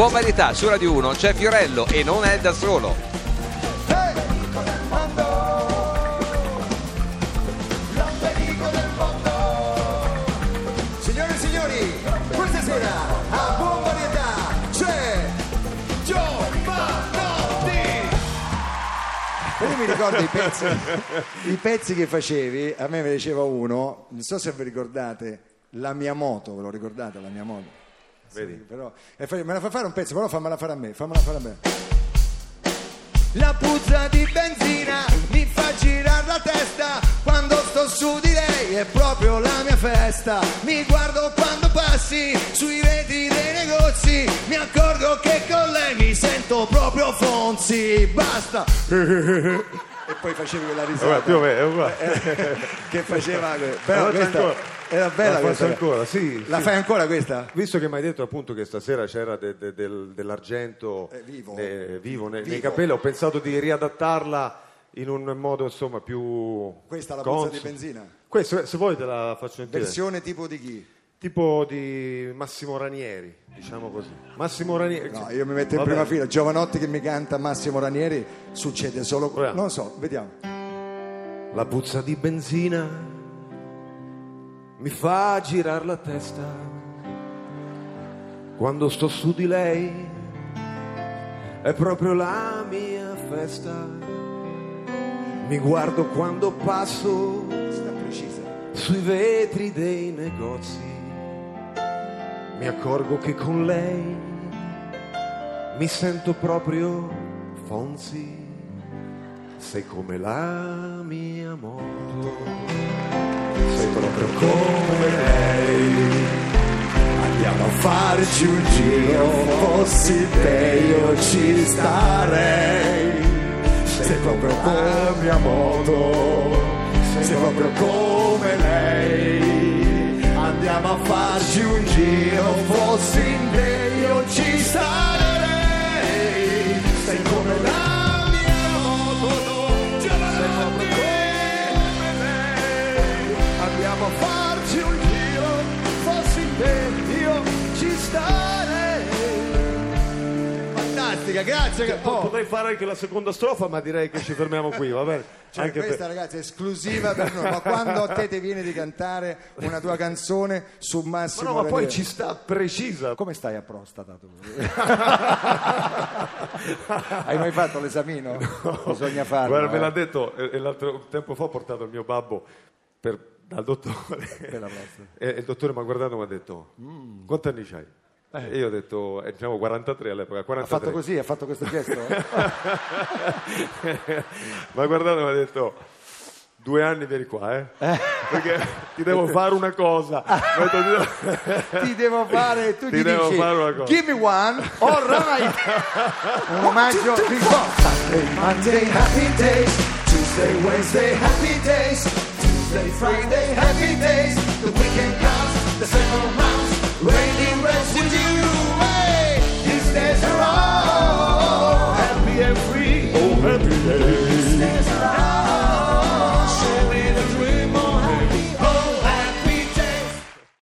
Buon varietà, su Radio 1 c'è Fiorello e non è da solo. Signore e signori, questa sera a buon varietà c'è Giovanotti! Io mi ricordo i pezzi, i pezzi che facevi, a me me ne diceva uno, non so se vi ricordate, la mia moto, ve lo ricordate la mia moto? Vedi? però, e fai- me la fa fare un pezzo, però fammela fare a me, fammela fare a me. La puzza di benzina mi fa girare la testa quando sto su di lei, è proprio la mia festa. Mi guardo quando passi sui reti dei negozi, mi accorgo che con lei mi sento proprio Fonzi. Basta! e poi facevi quella risata Vabbè, più o meno, è uguale. che faceva. La Però faccio questa ancora. era bella La questa. ancora, sì, La sì. fai ancora questa? Visto che mi hai detto appunto che stasera c'era de- de- del- dell'argento Eh, vivo. ne- vivo ne- nei Vivo. capelli, ho pensato di riadattarla in un modo insomma più Questa la puzza consono. di benzina? Questa, se vuoi te la faccio sentire. Versione tipo di chi? Tipo di Massimo Ranieri, diciamo così. Massimo Ranieri. No, io mi metto in Va prima fila. Giovanotti che mi canta Massimo Ranieri, succede solo. Proviamo. Non lo so, vediamo. La puzza di benzina mi fa girare la testa quando sto su di lei. È proprio la mia festa. Mi guardo quando passo sui vetri dei negozi. Mi accorgo che con lei mi sento proprio Fonzi. Sei come la mia moto, sei proprio come lei. Andiamo a farci un giro, fossi te io ci starei. Sei proprio la mia moto, sei proprio come lei. Andiamo a farci un giro, fossi te Fantastica, grazie. che- oh. Potrei fare anche la seconda strofa, ma direi che ci fermiamo qui, va bene? Cioè, Anche questa per- ragazzi è esclusiva per noi, ma quando a te ti viene di cantare una tua canzone su Ma Massimo no, ma poi Ranieri- ci sta precisa. Come stai a prostata tu? Hai mai fatto l'esamino? Bisogna farlo. Guarda, me eh. l'ha detto e, e l'altro tempo fa ho portato il mio babbo per- dal dottore. e, e il dottore mi ha guardato e mi ha detto: Mm. Quanti anni c'hai? E io ho detto: eh, diciamo 43 all'epoca. Ha 43. fatto così, ha fatto questo gesto? mi ha guardato e mi ha detto: Due anni vieni qua, eh? Perché ti devo fare una cosa. Ha "Ti devo- fare, tu Ti ti, devo dici fare una cosa." give me one, all right. Un omaggio di Sunday, Monday, happy days. Tuesday, Wednesday, happy days. Tuesday, Friday, happy days. The weekend comes. every day.